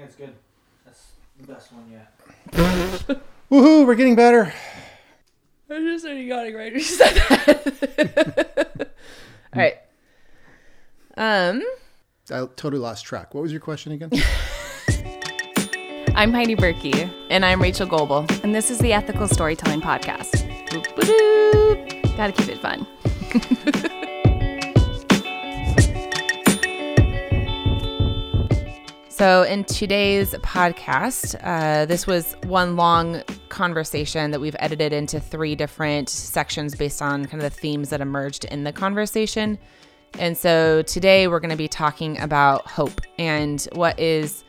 think it's good. That's the best one yet. Woohoo! We're getting better. I just started yawning right when you said that. All right. Um, I totally lost track. What was your question again? I'm Heidi Burkey, and I'm Rachel Goble. and this is the Ethical Storytelling Podcast. Boop, boop, boop. Gotta keep it fun. So, in today's podcast, uh, this was one long conversation that we've edited into three different sections based on kind of the themes that emerged in the conversation. And so, today we're going to be talking about hope and what is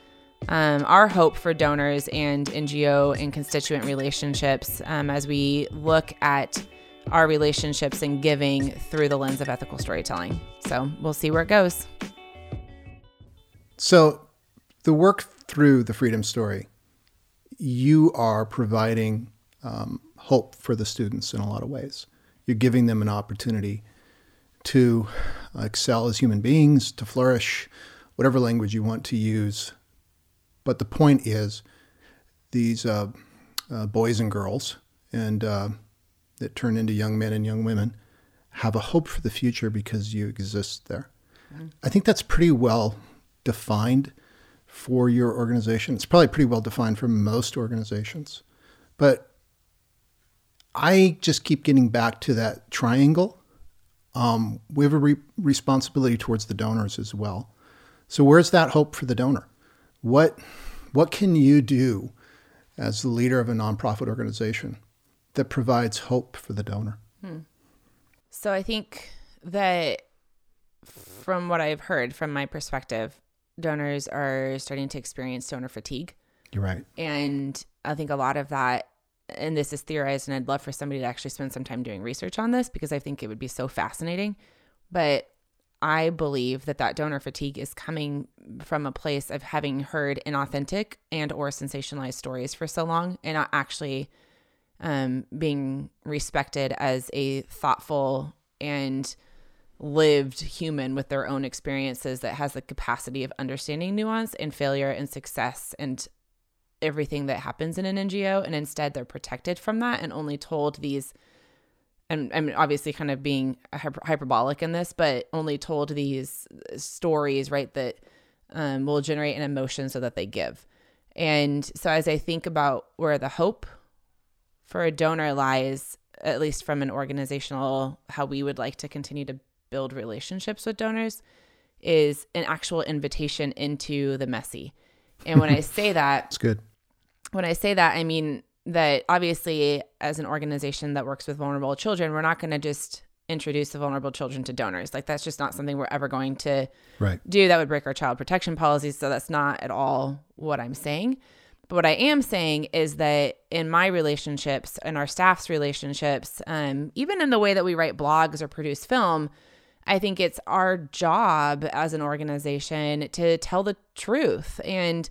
um, our hope for donors and NGO and constituent relationships um, as we look at our relationships and giving through the lens of ethical storytelling. So, we'll see where it goes. so, the work through the freedom story, you are providing um, hope for the students in a lot of ways. You're giving them an opportunity to excel as human beings, to flourish, whatever language you want to use. But the point is, these uh, uh, boys and girls, and uh, that turn into young men and young women, have a hope for the future because you exist there. I think that's pretty well defined for your organization. It's probably pretty well defined for most organizations. But I just keep getting back to that triangle. Um, we have a re- responsibility towards the donors as well. So where's that hope for the donor? What what can you do as the leader of a nonprofit organization that provides hope for the donor? So I think that from what I've heard from my perspective, donors are starting to experience donor fatigue. You're right. And I think a lot of that, and this is theorized, and I'd love for somebody to actually spend some time doing research on this because I think it would be so fascinating. But I believe that that donor fatigue is coming from a place of having heard inauthentic and or sensationalized stories for so long and not actually um, being respected as a thoughtful and lived human with their own experiences that has the capacity of understanding nuance and failure and success and everything that happens in an NGO. And instead, they're protected from that and only told these. And I'm obviously kind of being hyper- hyperbolic in this, but only told these stories, right, that um, will generate an emotion so that they give. And so, as I think about where the hope for a donor lies, at least from an organizational, how we would like to continue to build relationships with donors, is an actual invitation into the messy. And when I say that, It's good. when I say that, I mean that obviously, as an organization that works with vulnerable children, we're not going to just introduce the vulnerable children to donors. Like, that's just not something we're ever going to Right. do. That would break our child protection policies. So, that's not at all what I'm saying. But what I am saying is that in my relationships and our staff's relationships, um, even in the way that we write blogs or produce film, I think it's our job as an organization to tell the truth and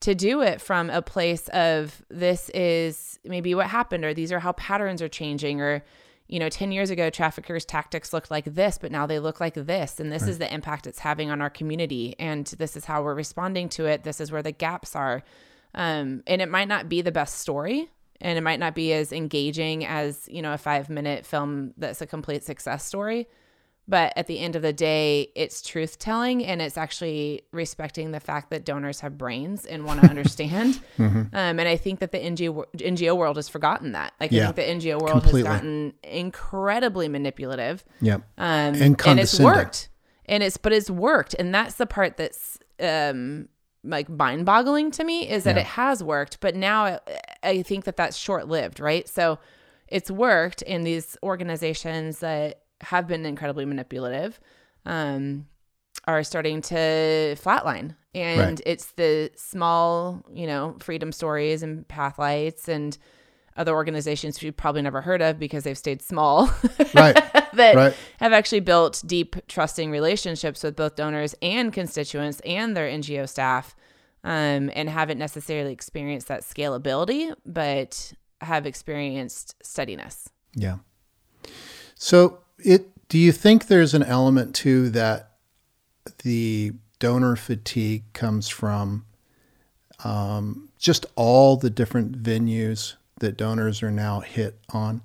to do it from a place of this is maybe what happened or these are how patterns are changing or you know 10 years ago traffickers tactics looked like this but now they look like this and this is the impact it's having on our community and this is how we're responding to it this is where the gaps are. Um, and it might not be the best story and it might not be as engaging as you know a five minute film that's a complete success story but at the end of the day it's truth telling and it's actually respecting the fact that donors have brains and want to understand um, and i think that the NGO, NGO world has forgotten that. Like Yeah, i think the ngo world completely. has gotten incredibly manipulative. Yep. um, And and it's worked. And it's but it's worked. And that's the part that's um like mind boggling to me is that Yeah. it has worked. But now I, I think that that's short lived right? So it's worked in these organizations that have been incredibly manipulative um are starting to flatline and Right. it's the small you know freedom stories and pathlights and other organizations you've probably never heard of because they've stayed small Right. that Right. have actually built deep, trusting relationships with both donors and constituents and their NGO staff, um, and haven't necessarily experienced that scalability, but have experienced steadiness. Yeah. So it do you think there's an element to that the donor fatigue comes from um, just all the different venues that donors are now hit on.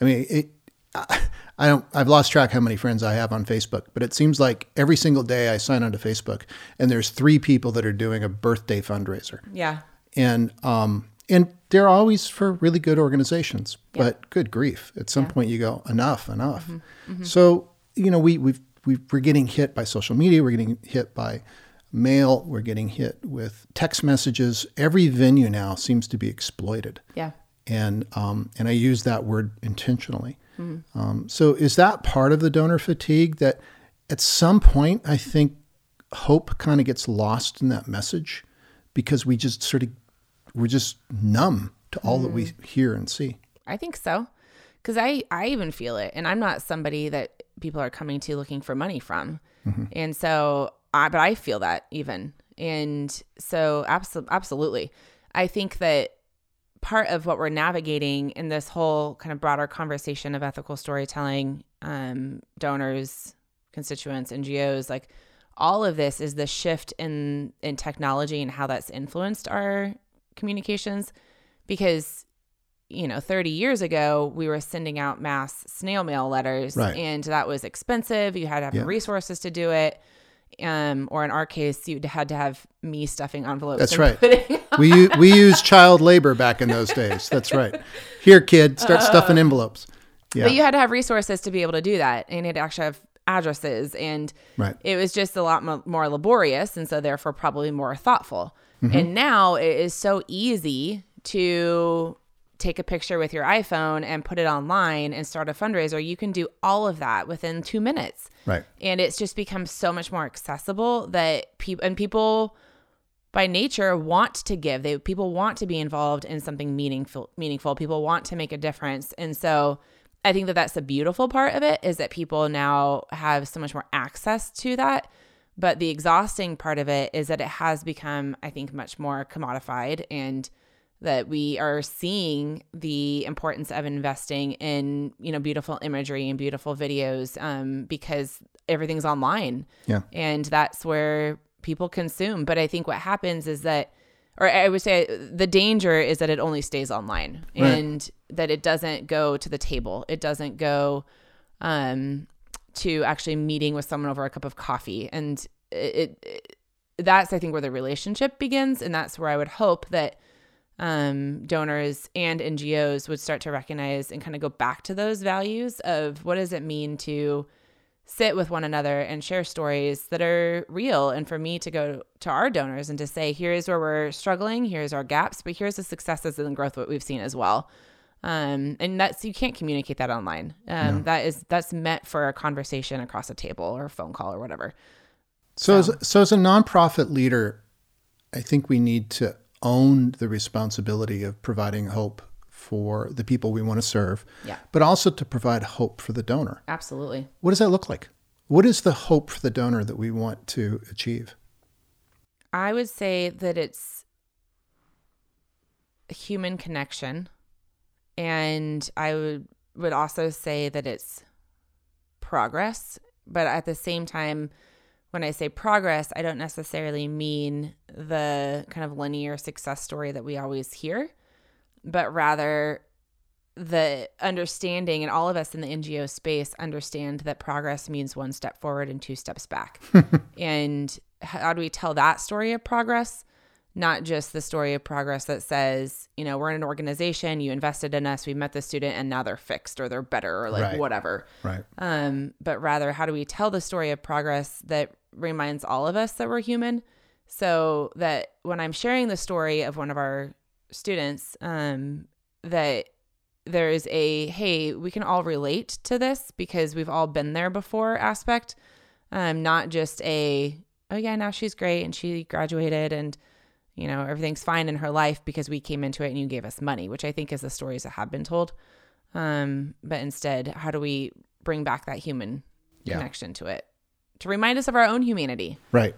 I mean, it. I, I don't. I've lost track how many friends I have on Facebook, but it seems like every single day I sign onto Facebook, and there's three people that are doing a birthday fundraiser, Yeah. and um, and they're always for really good organizations. But good grief, at some point you go enough, enough. So you know, we we've, we we're getting hit by social media, we're getting hit by mail, we're getting hit with text messages. Every venue now seems to be exploited Yeah. and um, and I use that word intentionally. Um, so is that part of the donor fatigue that at some point I think hope kind of gets lost in that message because we just sort of we're just numb to all that we hear and see. I think so. Cause I, I even feel it. And I'm not somebody that people are coming to looking for money from. And so I, but I feel that even. And so absolutely, absolutely. I think that part of what we're navigating in this whole kind of broader conversation of ethical storytelling, um, donors, constituents, NGOs, like all of this is the shift in in technology and how that's influenced our communications. Because you know, 30 years ago, we were sending out mass snail mail letters, Right. and that was expensive. You had to have Yeah. the resources to do it. Um, or in our case, you had to have me stuffing envelopes. That's right. putting- We we used child labor back in those days. That's right. Here, kid, start stuffing envelopes. Yeah. But you had to have resources to be able to do that, and you had to actually have addresses, and Right. it was just a lot mo- more laborious, and so therefore probably more thoughtful. Mm-hmm. And now it is so easy to take a picture with your iPhone and put it online and start a fundraiser. You can do all of that within two minutes. Right. and it's just become so much more accessible that people and people by nature want to give they people want to be involved in something meaningful meaningful people want to make a difference and so i think that that's the beautiful part of it is that people now have so much more access to that but the exhausting part of it is that it has become i think much more commodified and that we are seeing the importance of investing in you know beautiful imagery and beautiful videos um, because everything's online Yeah. and that's where people consume but i think what happens is that or i would say the danger is that it only stays online Right. and that it doesn't go to the table it doesn't go um, to actually meeting with someone over a cup of coffee and it, it that's i think where the relationship begins and that's where i would hope that um, donors and NGOs would start to recognize and kind of go back to those values of what does it mean to sit with one another and share stories that are real. And for me to go to our donors and to say, here's where we're struggling, here's our gaps, but here's the successes and growth what we've seen as well. Um, and that's you can't communicate that online. Um, That is that's meant for a conversation across a table or a phone call or whatever. So, as, so as a nonprofit leader, I think we need to own the responsibility of providing hope for the people we want to serve, Yeah. but also to provide hope for the donor. Absolutely. What does that look like? What is the hope for the donor that we want to achieve? I would say that it's a human connection. And I would would also say that it's progress, but at the same time when I say progress, I don't necessarily mean the kind of linear success story that we always hear, but rather the understanding and all of us in the NGO space understand that progress means one step forward and two steps back. and how do we tell that story of progress? Not just the story of progress that says, you know, we're in an organization, you invested in us, we met the student, and now they're fixed or they're better or like Right. whatever. Right. Um, but rather, how do we tell the story of progress that reminds all of us that we're human? So that when I'm sharing the story of one of our students, um, that there is a hey, we can all relate to this because we've all been there before aspect, um, not just a oh yeah, now she's great and she graduated and you know everything's fine in her life because we came into it and you gave us money, which I think is the stories that have been told. Um, but instead, how do we bring back that human Yeah. connection to it to remind us of our own humanity? Right.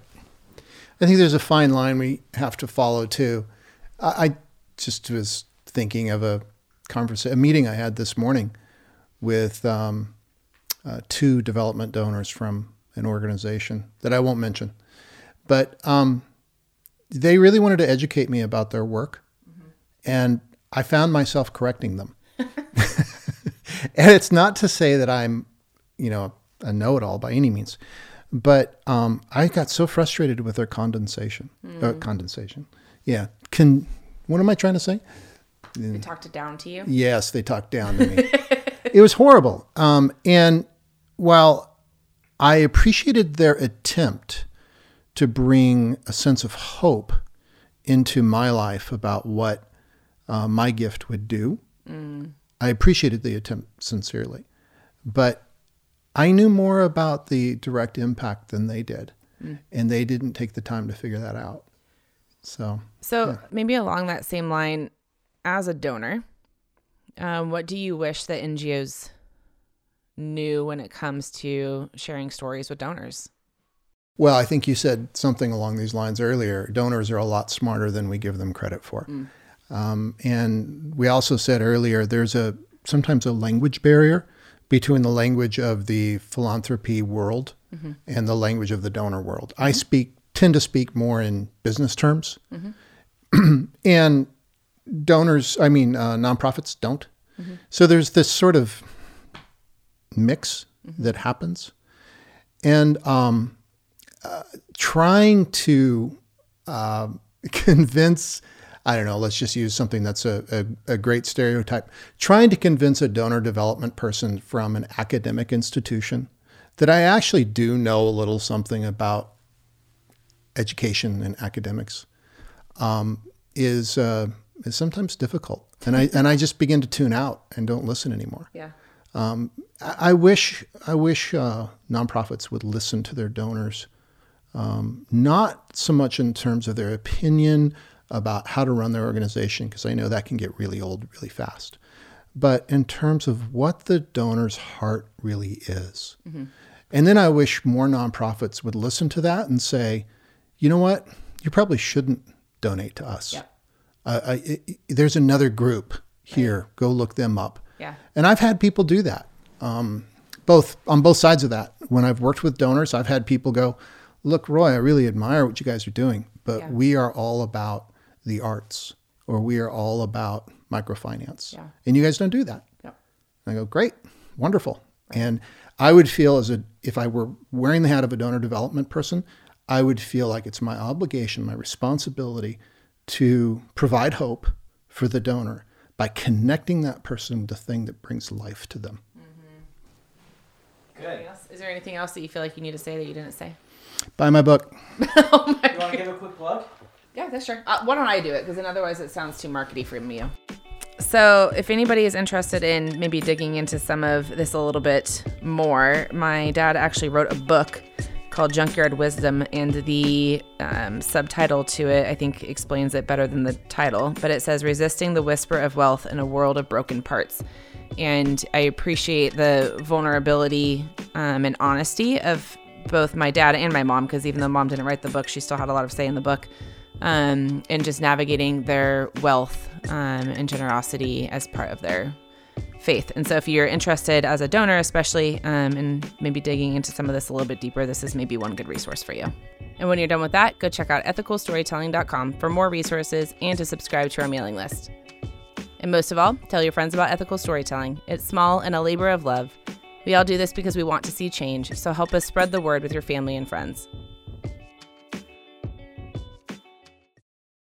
I think there's a fine line we have to follow too. I, I just was thinking of a conversation, a meeting I had this morning with um, uh, two development donors from an organization that I won't mention, but um, they really wanted to educate me about their work, and I found myself correcting them. and it's not to say that I'm, you know, a know-it-all by any means, but um, I got so frustrated with their condensation, uh, condensation. Yeah, can. What am I trying to say? They talked it down to you. Yes, they talked down to me. it was horrible. Um, and while I appreciated their attempt to bring a sense of hope into my life about what uh, my gift would do, I appreciated the attempt sincerely. But I knew more about the direct impact than they did. And they didn't take the time to figure that out. So, So maybe along that same line, as a donor, um, what do you wish that NGOs knew when it comes to sharing stories with donors? Well, I think you said something along these lines earlier. Donors are a lot smarter than we give them credit for. Um, and we also said earlier there's a sometimes a language barrier between the language of the philanthropy world and the language of the donor world. I speak tend to speak more in business terms, and donors, I mean uh, nonprofits, don't. So there's this sort of mix that happens, and um, trying to uh, convince i don't know let's just use something that's a, a, a great stereotype trying to convince a donor development person from an academic institution that i actually do know a little something about education and academics um, is uh, is sometimes difficult and i and i just begin to tune out and don't listen anymore Yeah. I I wish I wish uh, nonprofits would listen to their donors, um, not so much in terms of their opinion about how to run their organization, because I know that can get really old really fast, but in terms of what the donor's heart really is. And then I wish more nonprofits would listen to that and say, you know what, you probably shouldn't donate to us. Yeah. Uh, I, I- there's another group here. Go look them up. Yeah. And I've had people do that, um, both on both sides of that. When I've worked with donors, I've had people go, "Look, Roy, I really admire what you guys are doing, but Yeah. we are all about the arts, or we are all about microfinance, Yeah. and you guys don't do that." Yep. I go, "Great, wonderful." And I would feel as a if I were wearing the hat of a donor development person, I would feel like it's my obligation, my responsibility to provide hope for the donor by connecting that person with the thing that brings life to them. Mm-hmm. Good. Anything else? Is there anything else that you feel like you need to say that you didn't say? Buy my book. You want to give a quick plug? Yeah, that's sure. Uh, why don't I do it? Because then otherwise it sounds too markety for me. So, if anybody is interested in maybe digging into some of this a little bit more, my dad actually wrote a book called Junkyard Wisdom, and the um, subtitle to it, I think, explains it better than the title. But it says Resisting the Whisper of Wealth in a World of Broken Parts. And I appreciate the vulnerability um, and honesty of both my dad and my mom, because even though mom didn't write the book, she still had a lot of say in the book um, and just navigating their wealth um, and generosity as part of their faith. And so, if you're interested as a donor, especially, um, and maybe digging into some of this a little bit deeper, this is maybe one good resource for you. And when you're done with that, go check out ethicalstorytelling.com for more resources and to subscribe to our mailing list. And most of all, tell your friends about ethical storytelling. It's small and a labor of love. We all do this because we want to see change, so help us spread the word with your family and friends.